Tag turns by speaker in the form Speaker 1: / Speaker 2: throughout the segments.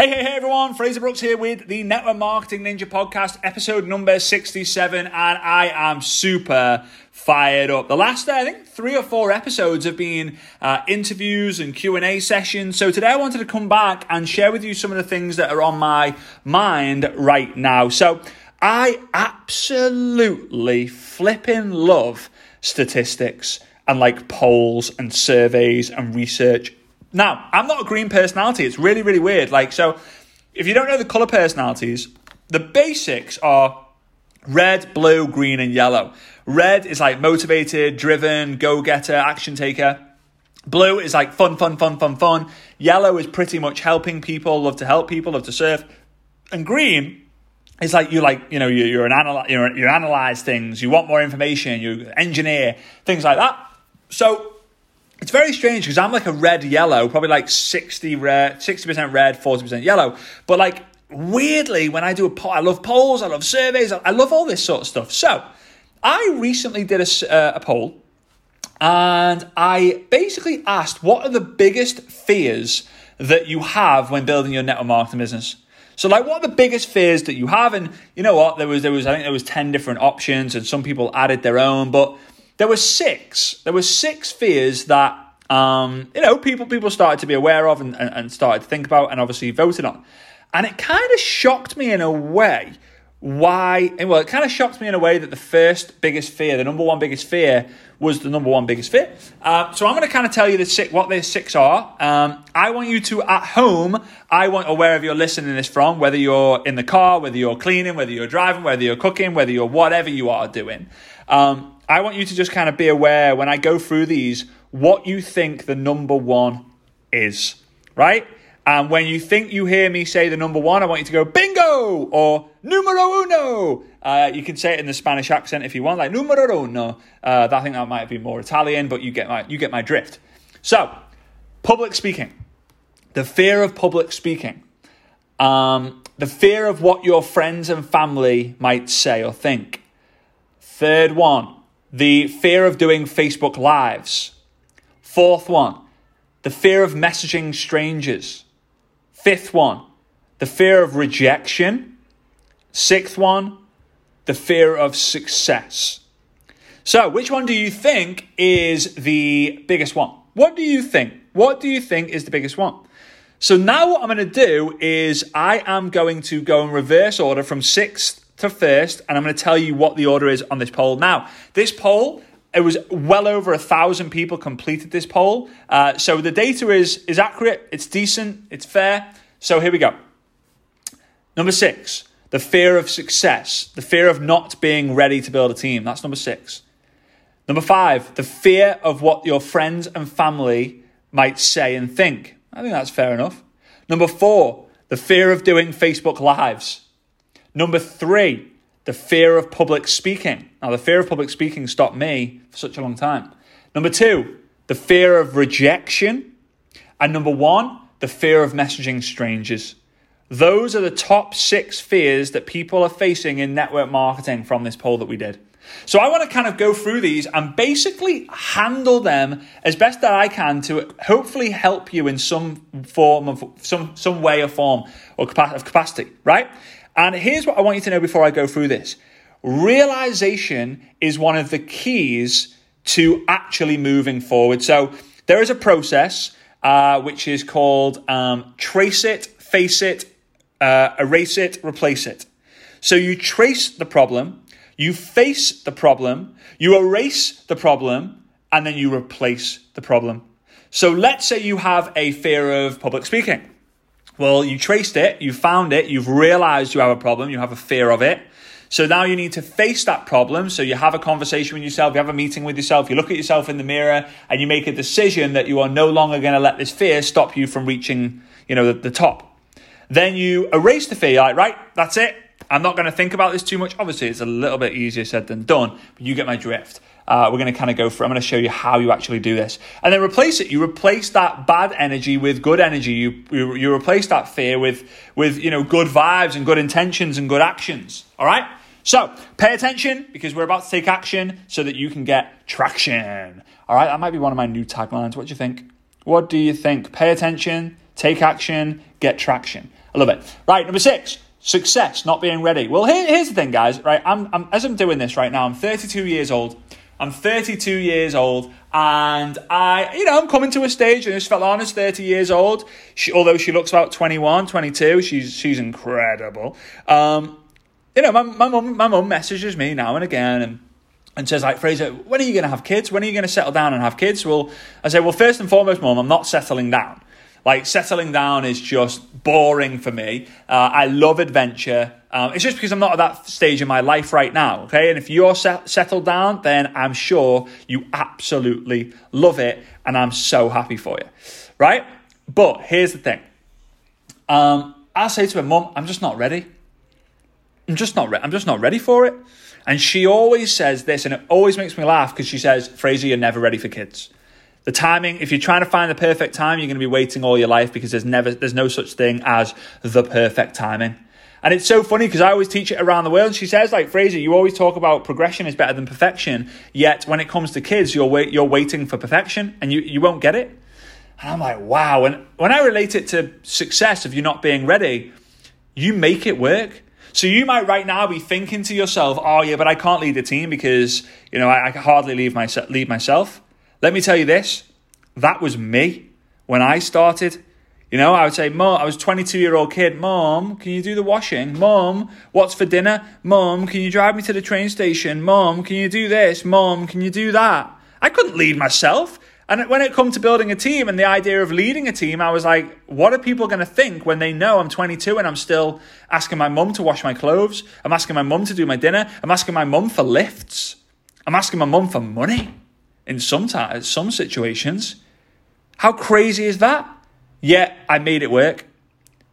Speaker 1: Hey, hey, hey, everyone. Fraser Brookes here with the Network Marketing Ninja podcast, episode number 67, and I am super fired up. The last, I think, three or four episodes have been uh, interviews and Q&A sessions. So today I wanted to come back and share with you some of the things that are on my mind right now. So I absolutely flipping love statistics and like polls and surveys and research now, I'm not a green personality. It's really, really weird. Like, so if you don't know the color personalities, the basics are red, blue, green, and yellow. Red is like motivated, driven, go getter, action taker. Blue is like fun, fun, fun, fun, fun. Yellow is pretty much helping people, love to help people, love to serve. And green is like you like you know you, you're an anal- you're, you analyze things, you want more information, you engineer things like that. So it's very strange because I'm like a red yellow, probably like 60 red, 60% red, 40% yellow. But like weirdly, when I do a poll, I love polls, I love surveys, I love all this sort of stuff. So I recently did a, uh, a poll and I basically asked what are the biggest fears that you have when building your network marketing business? So like what are the biggest fears that you have? And you know what? There was there was I think there was 10 different options and some people added their own, but there were six. There were six fears that um, you know people people started to be aware of and, and, and started to think about and obviously voted on. And it kind of shocked me in a way why well it kind of shocked me in a way that the first biggest fear the number one biggest fear was the number one biggest fear uh, so i'm going to kind of tell you the six, what the six are um, i want you to at home i want or wherever you're listening this from whether you're in the car whether you're cleaning whether you're driving whether you're cooking whether you're whatever you are doing um, I want you to just kind of be aware when I go through these what you think the number one is, right? And when you think you hear me say the number one, I want you to go bingo or numero uno. Uh, you can say it in the Spanish accent if you want, like numero uno. Uh, I think that might be more Italian, but you get my you get my drift. So, public speaking, the fear of public speaking, um, the fear of what your friends and family might say or think. Third one, the fear of doing Facebook Lives. Fourth one, the fear of messaging strangers. Fifth one, the fear of rejection. Sixth one, the fear of success. So, which one do you think is the biggest one? What do you think? What do you think is the biggest one? So, now what I'm going to do is I am going to go in reverse order from sixth to first, and I'm going to tell you what the order is on this poll. Now, this poll, it was well over a thousand people completed this poll, uh, so the data is is accurate, it's decent, it's fair. So here we go. Number six, the fear of success, the fear of not being ready to build a team. That's number six. Number five, the fear of what your friends and family might say and think. I think that's fair enough. Number four, the fear of doing Facebook Lives. Number three, the fear of public speaking. Now, the fear of public speaking stopped me for such a long time. Number two, the fear of rejection. And number one, the fear of messaging strangers. Those are the top six fears that people are facing in network marketing from this poll that we did. So I want to kind of go through these and basically handle them as best that I can to hopefully help you in some form of some some way or form or of capacity, right? And here's what I want you to know before I go through this realization is one of the keys to actually moving forward. So there is a process uh, which is called um, trace it, face it, uh, erase it, replace it. So you trace the problem, you face the problem, you erase the problem, and then you replace the problem. So let's say you have a fear of public speaking. Well, you traced it, you found it, you've realized you have a problem, you have a fear of it. So now you need to face that problem. So you have a conversation with yourself, you have a meeting with yourself, you look at yourself in the mirror, and you make a decision that you are no longer going to let this fear stop you from reaching, you know, the, the top. Then you erase the fear. Like, right, that's it. I'm not going to think about this too much. Obviously, it's a little bit easier said than done, but you get my drift. Uh, we're going to kind of go through. I'm going to show you how you actually do this, and then replace it. You replace that bad energy with good energy. You, you you replace that fear with with you know good vibes and good intentions and good actions. All right. So pay attention because we're about to take action so that you can get traction. All right. That might be one of my new taglines. What do you think? What do you think? Pay attention Take action, get traction. I love it. Right, number six, success, not being ready. Well, here, here's the thing, guys. Right, I'm, I'm as I'm doing this right now. I'm 32 years old. I'm 32 years old, and I, you know, I'm coming to a stage, and this is 30 years old. She, although she looks about 21, 22, she's she's incredible. Um, you know, my my mum my messages me now and again, and and says like Fraser, when are you going to have kids? When are you going to settle down and have kids? Well, I say, well, first and foremost, mum, I'm not settling down. Like settling down is just boring for me. Uh, I love adventure. Um, it's just because I'm not at that stage in my life right now. Okay, and if you're set, settled down, then I'm sure you absolutely love it, and I'm so happy for you, right? But here's the thing. Um, I say to her, Mum, I'm just not ready. I'm just not. Re- I'm just not ready for it. And she always says this, and it always makes me laugh because she says, "Fraser, you're never ready for kids." The timing, if you're trying to find the perfect time, you're going to be waiting all your life because there's never, there's no such thing as the perfect timing. And it's so funny because I always teach it around the world. She says, like, Fraser, you always talk about progression is better than perfection. Yet when it comes to kids, you're, wait, you're waiting for perfection and you, you won't get it. And I'm like, wow. And when I relate it to success of you not being ready, you make it work. So you might right now be thinking to yourself, oh, yeah, but I can't lead the team because, you know, I, I can hardly leave, lead myself. Let me tell you this that was me when I started. You know, I would say, Mom, I was 22 year old kid. Mom, can you do the washing? Mom, what's for dinner? Mom, can you drive me to the train station? Mom, can you do this? Mom, can you do that? I couldn't lead myself. And when it come to building a team and the idea of leading a team, I was like, what are people going to think when they know I'm 22 and I'm still asking my mum to wash my clothes? I'm asking my mum to do my dinner. I'm asking my mum for lifts. I'm asking my mum for money in some, t- some situations. How crazy is that? Yet I made it work,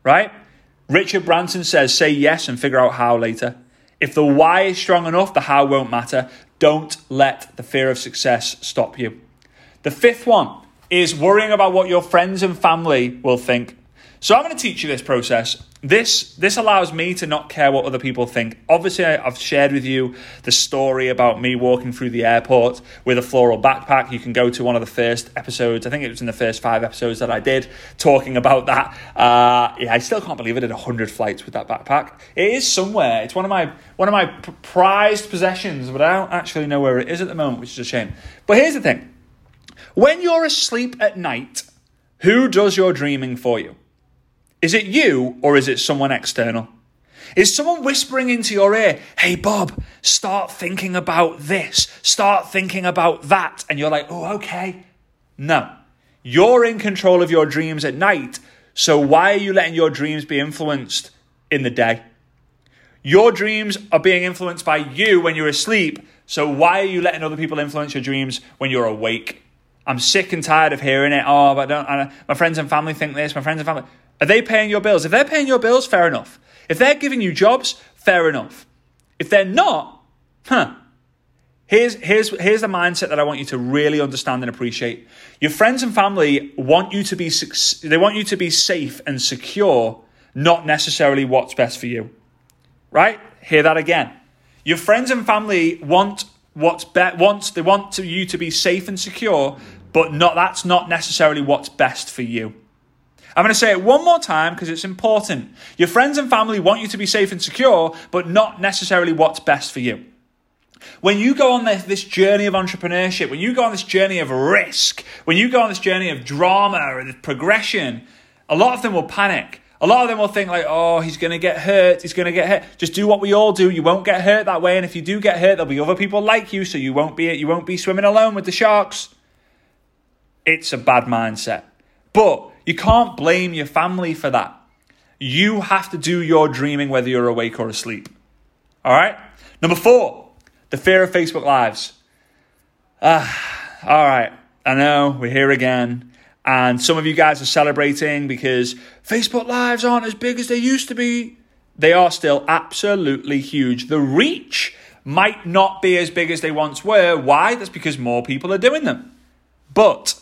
Speaker 1: right? Richard Branson says, say yes and figure out how later. If the why is strong enough, the how won't matter. Don't let the fear of success stop you. The fifth one is worrying about what your friends and family will think. So I'm going to teach you this process this this allows me to not care what other people think. Obviously, I, have shared with you the story about me walking through the airport with a floral backpack. You can go to one of the first episodes. I think it was in the first five episodes that I did talking about that. Uh, yeah, I still can't believe I did hundred flights with that backpack. It is somewhere. It's one of my one of my prized possessions, but I don't actually know where it is at the moment, which is a shame. But here's the thing: when you're asleep at night, who does your dreaming for you? Is it you or is it someone external? Is someone whispering into your ear, hey, Bob, start thinking about this, start thinking about that? And you're like, oh, okay. No. You're in control of your dreams at night. So why are you letting your dreams be influenced in the day? Your dreams are being influenced by you when you're asleep. So why are you letting other people influence your dreams when you're awake? I'm sick and tired of hearing it. Oh, but I don't, my friends and family think this. My friends and family. Are they paying your bills? If they're paying your bills, fair enough. If they're giving you jobs, fair enough. If they're not, huh. Here's, here's, here's the mindset that I want you to really understand and appreciate. Your friends and family want you to be, they want you to be safe and secure, not necessarily what's best for you. Right? Hear that again. Your friends and family want what's be- wants they want to, you to be safe and secure, but not that's not necessarily what's best for you. I'm going to say it one more time because it's important. Your friends and family want you to be safe and secure, but not necessarily what's best for you. When you go on this, this journey of entrepreneurship, when you go on this journey of risk, when you go on this journey of drama and progression, a lot of them will panic. A lot of them will think like, oh, he's going to get hurt. He's going to get hurt. Just do what we all do. You won't get hurt that way. And if you do get hurt, there'll be other people like you, so you won't be you won't be swimming alone with the sharks. It's a bad mindset. But you can't blame your family for that. You have to do your dreaming whether you're awake or asleep. All right? Number four, the fear of Facebook Lives. Ah, all right. I know we're here again. And some of you guys are celebrating because Facebook Lives aren't as big as they used to be. They are still absolutely huge. The reach might not be as big as they once were. Why? That's because more people are doing them. But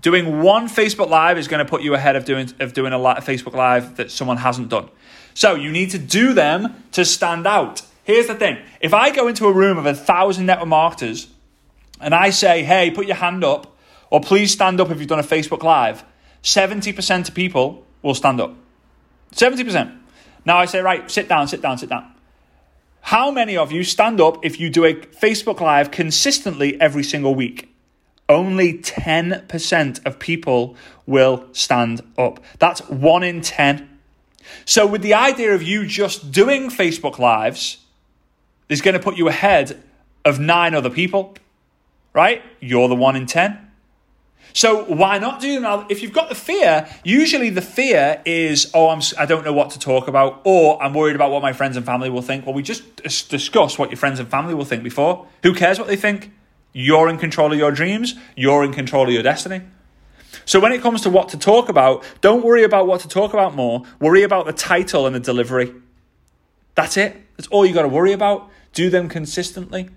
Speaker 1: Doing one Facebook Live is going to put you ahead of doing of doing a Facebook Live that someone hasn't done. So you need to do them to stand out. Here's the thing: if I go into a room of a thousand network marketers and I say, "Hey, put your hand up," or "Please stand up if you've done a Facebook Live," 70% of people will stand up. 70%. Now I say, right, sit down, sit down, sit down. How many of you stand up if you do a Facebook Live consistently every single week? Only 10% of people will stand up. That's one in 10. So, with the idea of you just doing Facebook Lives, is going to put you ahead of nine other people, right? You're the one in 10. So why not do now? If you've got the fear, usually the fear is, oh, I'm, I don't know what to talk about, or I'm worried about what my friends and family will think. Well, we just discussed what your friends and family will think before. Who cares what they think? You're in control of your dreams. You're in control of your destiny. So when it comes to what to talk about, don't worry about what to talk about more. Worry about the title and the delivery. That's it. That's all you got to worry about. Do them consistently.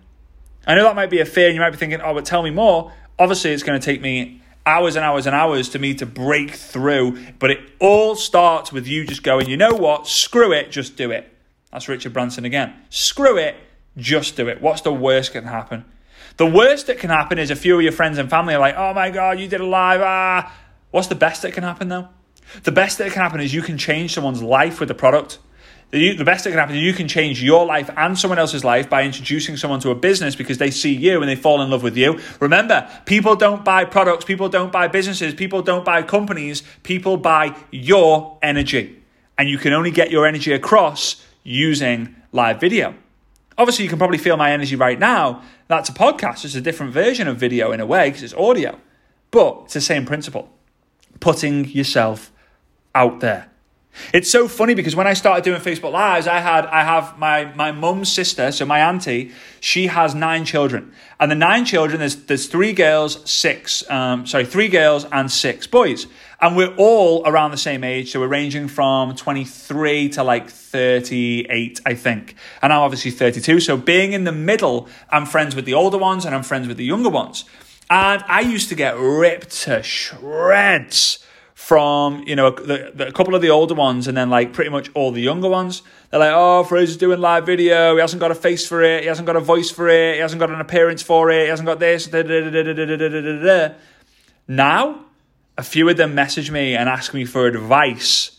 Speaker 1: I know that might be a fear, and you might be thinking, oh, but tell me more. Obviously, it's going to take me hours and hours and hours to me to break through, but it all starts with you just going, you know what, screw it, just do it. That's Richard Branson again. Screw it, just do it. What's the worst that can happen? The worst that can happen is a few of your friends and family are like, oh my God, you did a live. Ah. What's the best that can happen though? The best that can happen is you can change someone's life with the product. The, the best that can happen is you can change your life and someone else's life by introducing someone to a business because they see you and they fall in love with you. Remember, people don't buy products, people don't buy businesses, people don't buy companies, people buy your energy. And you can only get your energy across using live video. Obviously, you can probably feel my energy right now. That's a podcast. It's a different version of video in a way because it's audio, but it's the same principle putting yourself out there. It's so funny because when I started doing Facebook Lives, I had I have my my mum's sister, so my auntie, she has nine children, and the nine children there's there's three girls, six um, sorry three girls and six boys, and we're all around the same age, so we're ranging from 23 to like 38, I think, and I'm obviously 32. So being in the middle, I'm friends with the older ones and I'm friends with the younger ones, and I used to get ripped to shreds from you know the, the, a couple of the older ones and then like pretty much all the younger ones. They're like, oh, Fraser's doing live video. He hasn't got a face for it. He hasn't got a voice for it. He hasn't got an appearance for it. He hasn't got this. Now, a few of them message me and ask me for advice.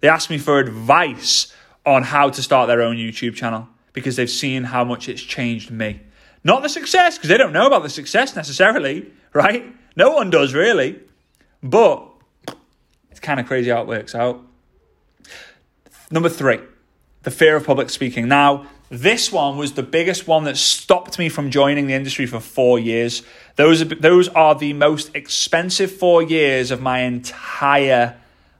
Speaker 1: They ask me for advice on how to start their own YouTube channel because they've seen how much it's changed me. Not the success, because they don't know about the success necessarily, right? No one does really. But it's kind of crazy how it works out. Number three, the fear of public speaking. Now, this one was the biggest one that stopped me from joining the industry for four years. Those are, those are the most expensive four years of my entire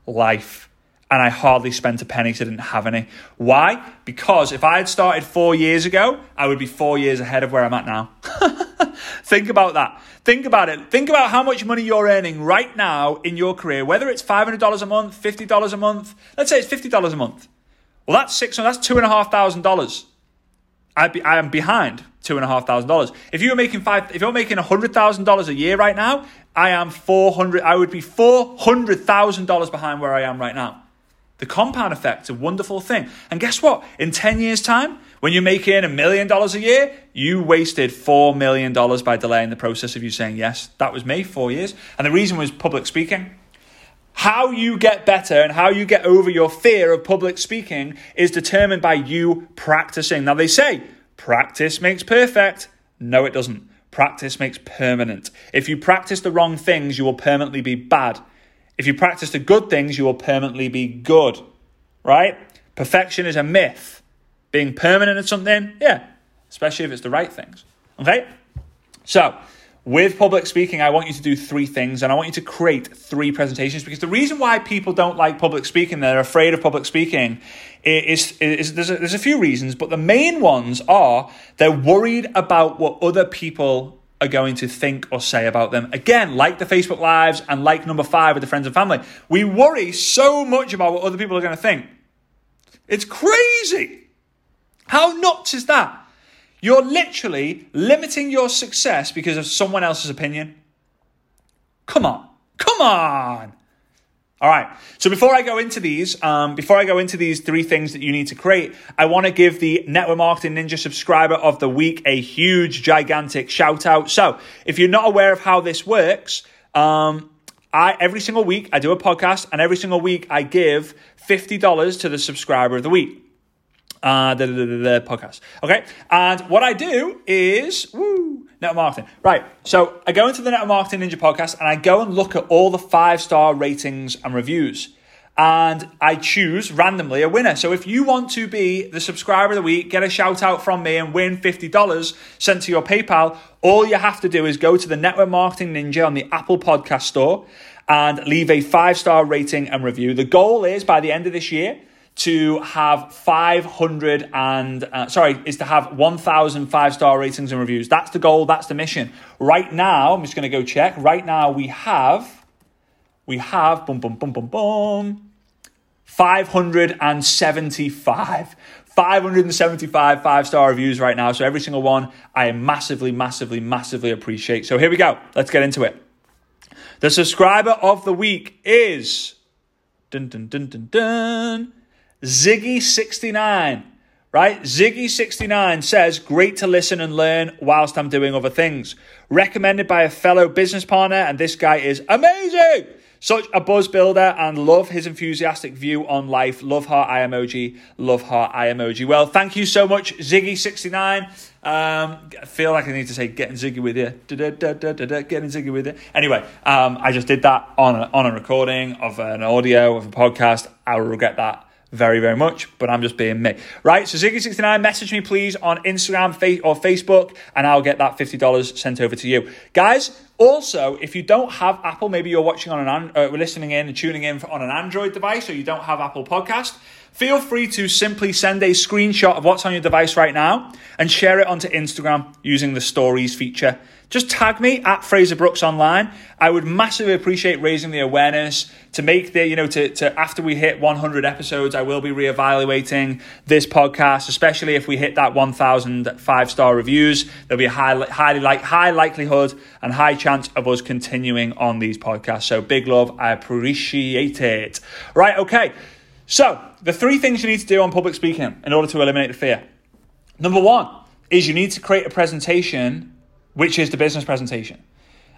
Speaker 1: life. And I hardly spent a penny because I didn't have any. Why? Because if I had started four years ago, I would be four years ahead of where I'm at now. Think about that. Think about it. Think about how much money you're earning right now in your career, whether it's $500 a month, $50 a month. Let's say it's $50 a month. Well, that's six, that's two and a half thousand dollars. I be, I am behind two and a half thousand dollars. If you were making five, if you're making a hundred thousand dollars a year right now, I am four hundred. I would be four hundred thousand dollars behind where I am right now. The compound effect's a wonderful thing. And guess what? In 10 years' time, when you're making a million dollars a year, you wasted $4 million by delaying the process of you saying yes. That was me, four years. And the reason was public speaking. How you get better and how you get over your fear of public speaking is determined by you practicing. Now, they say practice makes perfect. No, it doesn't. Practice makes permanent. If you practice the wrong things, you will permanently be bad. If you practice the good things, you will permanently be good, right? Perfection is a myth. Being permanent at something, yeah, especially if it's the right things. Okay? So, with public speaking, I want you to do three things and I want you to create three presentations because the reason why people don't like public speaking, they're afraid of public speaking, is, is, is there's, a, there's a few reasons, but the main ones are they're worried about what other people are going to think or say about them. Again, like the Facebook Lives and like number five with the friends and family, we worry so much about what other people are going to think. It's crazy. How nuts is that? You're literally limiting your success because of someone else's opinion. Come on. Come on. All right. So before I go into these, um, before I go into these three things that you need to create, I want to give the Network Marketing Ninja subscriber of the week a huge, gigantic shout out. So if you're not aware of how this works, um, I every single week I do a podcast, and every single week I give fifty dollars to the subscriber of the week. Uh, the, the, the, the podcast. Okay, and what I do is woo network marketing. Right, so I go into the network marketing ninja podcast and I go and look at all the five star ratings and reviews and I choose randomly a winner. So if you want to be the subscriber of the week, get a shout out from me and win $50 sent to your PayPal, all you have to do is go to the Network Marketing Ninja on the Apple Podcast Store and leave a five star rating and review. The goal is by the end of this year to have 500 and uh, sorry is to have 1000 five star ratings and reviews. That's the goal that's the mission. Right now i'm just going to go check. Right now we have we have boom boom boom boom boom 575 575 five star reviews right now. So every single one i massively massively massively appreciate. So here we go. Let's get into it. The subscriber of the week is dun dun dun dun dun Ziggy69, right? Ziggy69 says, great to listen and learn whilst I'm doing other things. Recommended by a fellow business partner, and this guy is amazing. Such a buzz builder and love his enthusiastic view on life. Love heart eye emoji. Love heart eye emoji. Well, thank you so much, Ziggy69. Um, I feel like I need to say getting ziggy with you. Getting ziggy with you. Anyway, um, I just did that on a, on a recording of an audio of a podcast. I will regret that very, very much, but I'm just being me. Right? So Ziggy69, message me please on Instagram or Facebook, and I'll get that $50 sent over to you. Guys, also, if you don't have Apple, maybe you're watching on an, uh, listening in and tuning in on an Android device, or you don't have Apple Podcast, feel free to simply send a screenshot of what's on your device right now and share it onto Instagram using the stories feature just tag me at Fraser Brookes Online. I would massively appreciate raising the awareness to make the, you know, to, to after we hit 100 episodes, I will be reevaluating this podcast, especially if we hit that 1,000 five star reviews. There'll be a high, highly like high likelihood and high chance of us continuing on these podcasts. So big love, I appreciate it. Right, okay. So the three things you need to do on public speaking in order to eliminate the fear. Number one is you need to create a presentation which is the business presentation.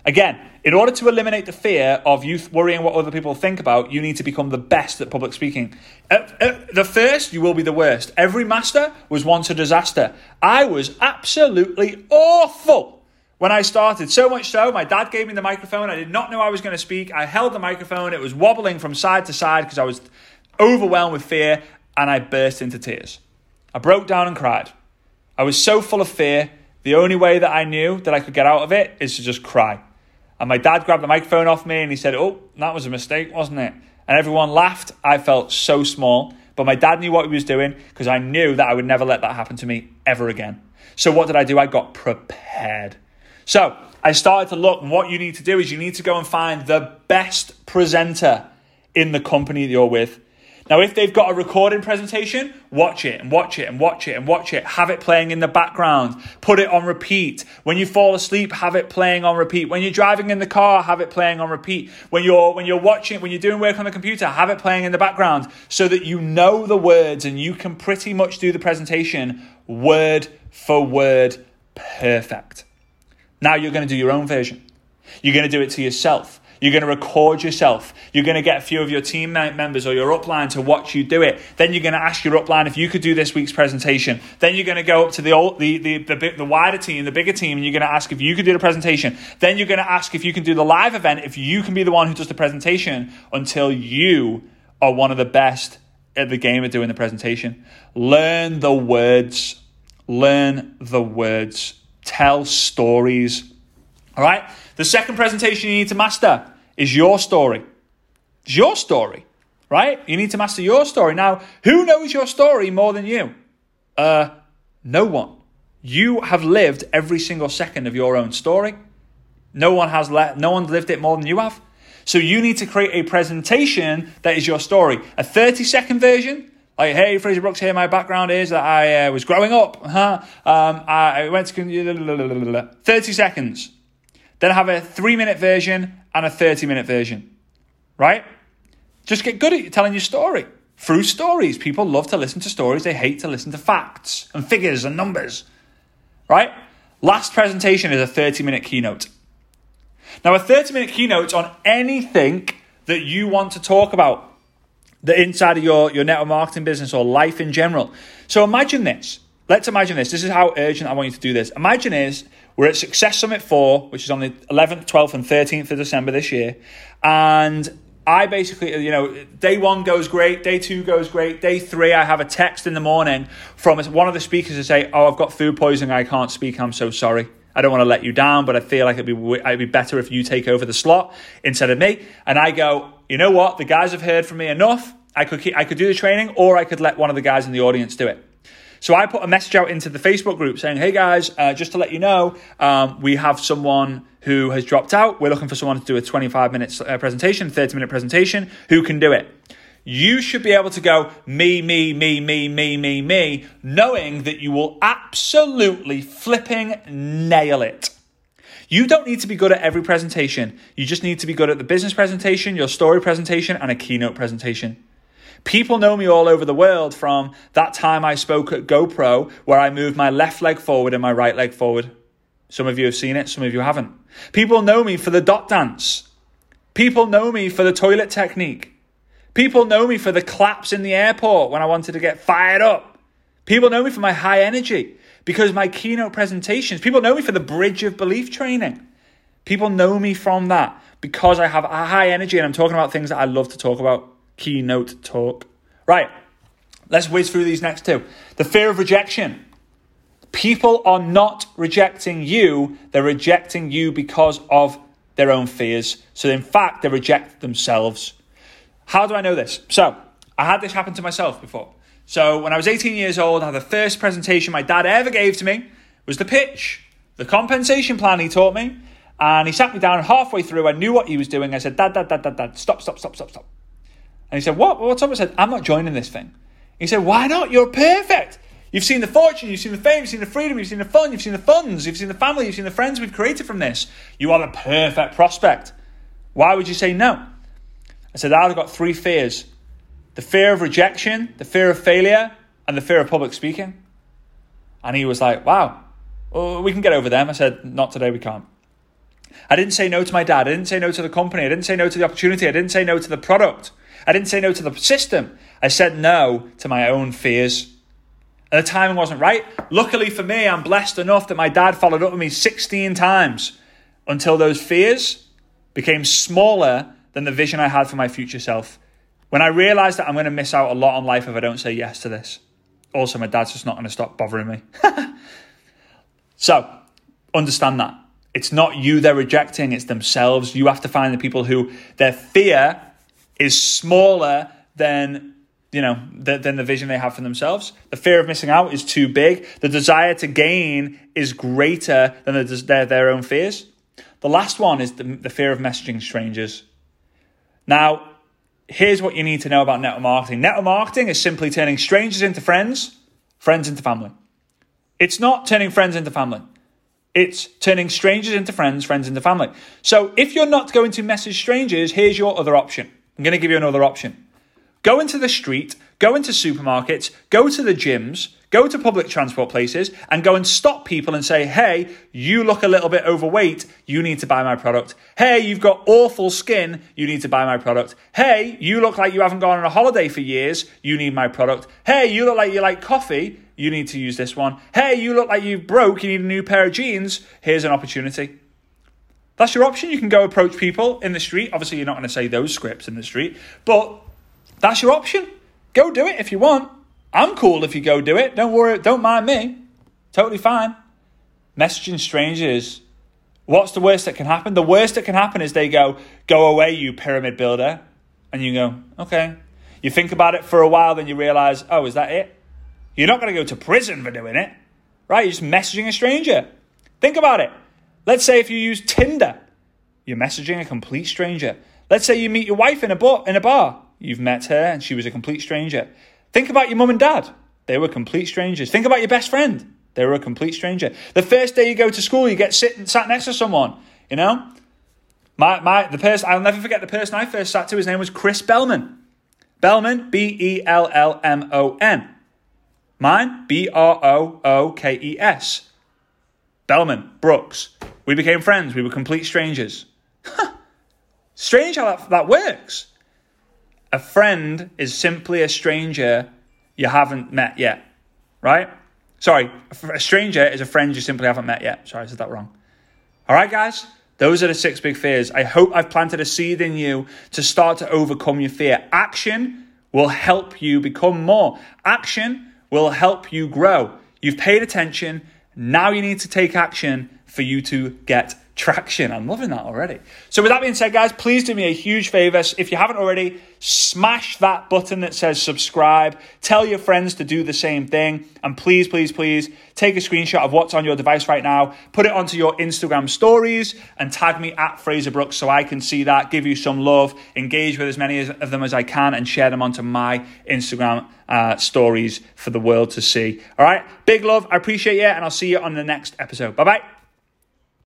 Speaker 1: Again, in order to eliminate the fear of you worrying what other people think about, you need to become the best at public speaking. At, at the first, you will be the worst. Every master was once a disaster. I was absolutely awful when I started. So much so, my dad gave me the microphone. I did not know I was going to speak. I held the microphone. It was wobbling from side to side because I was overwhelmed with fear and I burst into tears. I broke down and cried. I was so full of fear the only way that I knew that I could get out of it is to just cry. And my dad grabbed the microphone off me and he said, Oh, that was a mistake, wasn't it? And everyone laughed. I felt so small. But my dad knew what he was doing because I knew that I would never let that happen to me ever again. So what did I do? I got prepared. So I started to look, and what you need to do is you need to go and find the best presenter in the company that you're with. Now, if they've got a recording presentation, watch it and watch it and watch it and watch it. Have it playing in the background. Put it on repeat. When you fall asleep, have it playing on repeat. When you're driving in the car, have it playing on repeat. When you're when you're watching, when you're doing work on the computer, have it playing in the background so that you know the words and you can pretty much do the presentation word for word perfect. Now you're going to do your own version. You're going to do it to yourself. You're going to record yourself. You're going to get a few of your team members or your upline to watch you do it. Then you're going to ask your upline if you could do this week's presentation. Then you're going to go up to the, old, the, the, the, the wider team, the bigger team, and you're going to ask if you could do the presentation. Then you're going to ask if you can do the live event, if you can be the one who does the presentation until you are one of the best at the game of doing the presentation. Learn the words. Learn the words. Tell stories. All right? The second presentation you need to master is your story. It's your story, right? You need to master your story. Now, who knows your story more than you? Uh, no one. You have lived every single second of your own story. No one has let, no one's lived it more than you have. So you need to create a presentation that is your story. A 30 second version, like, hey, Fraser Brookes here. My background is that I uh, was growing up. Huh? Um, I went to 30 seconds. Then have a three minute version and a 30 minute version, right? Just get good at telling your story through stories. People love to listen to stories, they hate to listen to facts and figures and numbers, right? Last presentation is a 30 minute keynote. Now, a 30 minute keynote on anything that you want to talk about, the inside of your, your network marketing business or life in general. So imagine this. Let's imagine this. This is how urgent I want you to do this. Imagine is we're at Success Summit 4, which is on the 11th, 12th, and 13th of December this year. And I basically, you know, day one goes great, day two goes great, day three, I have a text in the morning from one of the speakers to say, Oh, I've got food poisoning, I can't speak, I'm so sorry. I don't want to let you down, but I feel like it'd be, it'd be better if you take over the slot instead of me. And I go, You know what? The guys have heard from me enough. I could, keep, I could do the training, or I could let one of the guys in the audience do it. So I put a message out into the Facebook group saying, "Hey guys, uh, just to let you know, um, we have someone who has dropped out. We're looking for someone to do a 25 minute uh, presentation, 30 minute presentation. Who can do it?" You should be able to go me, me, me, me, me, me, me, knowing that you will absolutely flipping nail it. You don't need to be good at every presentation. You just need to be good at the business presentation, your story presentation, and a keynote presentation. People know me all over the world from that time I spoke at GoPro where I moved my left leg forward and my right leg forward. Some of you have seen it, some of you haven't. People know me for the dot dance. People know me for the toilet technique. People know me for the claps in the airport when I wanted to get fired up. People know me for my high energy because my keynote presentations, people know me for the bridge of belief training. People know me from that because I have a high energy and I'm talking about things that I love to talk about keynote talk. Right, let's whiz through these next two. The fear of rejection. People are not rejecting you, they're rejecting you because of their own fears. So, in fact, they reject themselves. How do I know this? So, I had this happen to myself before. So, when I was 18 years old, I had the first presentation my dad ever gave to me was the pitch, the compensation plan he taught me. And he sat me down halfway through. I knew what he was doing. I said, Dad, Dad, Dad, Dad, Dad, stop, stop, stop, stop, stop. And he said, What? What's up? I said, I'm not joining this thing. He said, Why not? You're perfect. You've seen the fortune, you've seen the fame, you've seen the freedom, you've seen the fun, you've seen the funds, you've seen the family, you've seen the friends we've created from this. You are the perfect prospect. Why would you say no? I said, I've got three fears the fear of rejection, the fear of failure, and the fear of public speaking. And he was like, Wow, well, we can get over them. I said, Not today, we can't. I didn't say no to my dad. I didn't say no to the company. I didn't say no to the opportunity. I didn't say no to the product. I didn't say no to the system. I said no to my own fears. And the timing wasn't right. Luckily for me, I'm blessed enough that my dad followed up with me 16 times until those fears became smaller than the vision I had for my future self. When I realized that I'm going to miss out a lot on life if I don't say yes to this. Also, my dad's just not going to stop bothering me. so, understand that. It's not you they're rejecting, it's themselves. You have to find the people who their fear is smaller than you know than the vision they have for themselves. The fear of missing out is too big. The desire to gain is greater than the, their their own fears. The last one is the, the fear of messaging strangers. Now, here's what you need to know about network marketing. Network marketing is simply turning strangers into friends, friends into family. It's not turning friends into family. It's turning strangers into friends, friends into family. So if you're not going to message strangers, here's your other option. I'm going to give you another option. Go into the street, go into supermarkets, go to the gyms, go to public transport places, and go and stop people and say, hey, you look a little bit overweight, you need to buy my product. Hey, you've got awful skin, you need to buy my product. Hey, you look like you haven't gone on a holiday for years, you need my product. Hey, you look like you like coffee, you need to use this one. Hey, you look like you broke, you need a new pair of jeans, here's an opportunity. That's your option. You can go approach people in the street. Obviously, you're not going to say those scripts in the street, but that's your option. Go do it if you want. I'm cool if you go do it. Don't worry. Don't mind me. Totally fine. Messaging strangers. What's the worst that can happen? The worst that can happen is they go, go away, you pyramid builder. And you go, okay. You think about it for a while, then you realize, oh, is that it? You're not going to go to prison for doing it, right? You're just messaging a stranger. Think about it. Let's say if you use Tinder, you're messaging a complete stranger. Let's say you meet your wife in a bar, in a bar. You've met her and she was a complete stranger. Think about your mum and dad. They were complete strangers. Think about your best friend. They were a complete stranger. The first day you go to school, you get sit, sat next to someone, you know? My, my, the person, I'll never forget the person I first sat to. His name was Chris Bellmon. Bellmon, B E L L M O N. Mine, B R O O K E S. Bellmon, Brookes. We became friends. We were complete strangers. Strange how that, that works. A friend is simply a stranger you haven't met yet, right? Sorry, a stranger is a friend you simply haven't met yet. Sorry, I said that wrong. All right, guys? Those are the six big fears. I hope I've planted a seed in you to start to overcome your fear. Action will help you become more. Action will help you grow. You've paid attention. Now you need to take action for you to get traction. I'm loving that already. So, with that being said, guys, please do me a huge favor. If you haven't already, smash that button that says subscribe. Tell your friends to do the same thing. And please, please, please take a screenshot of what's on your device right now, put it onto your Instagram stories, and tag me at Fraser Brookes so I can see that, give you some love, engage with as many of them as I can, and share them onto my Instagram uh, stories for the world to see. All right, big love. I appreciate you, and I'll see you on the next episode. Bye bye.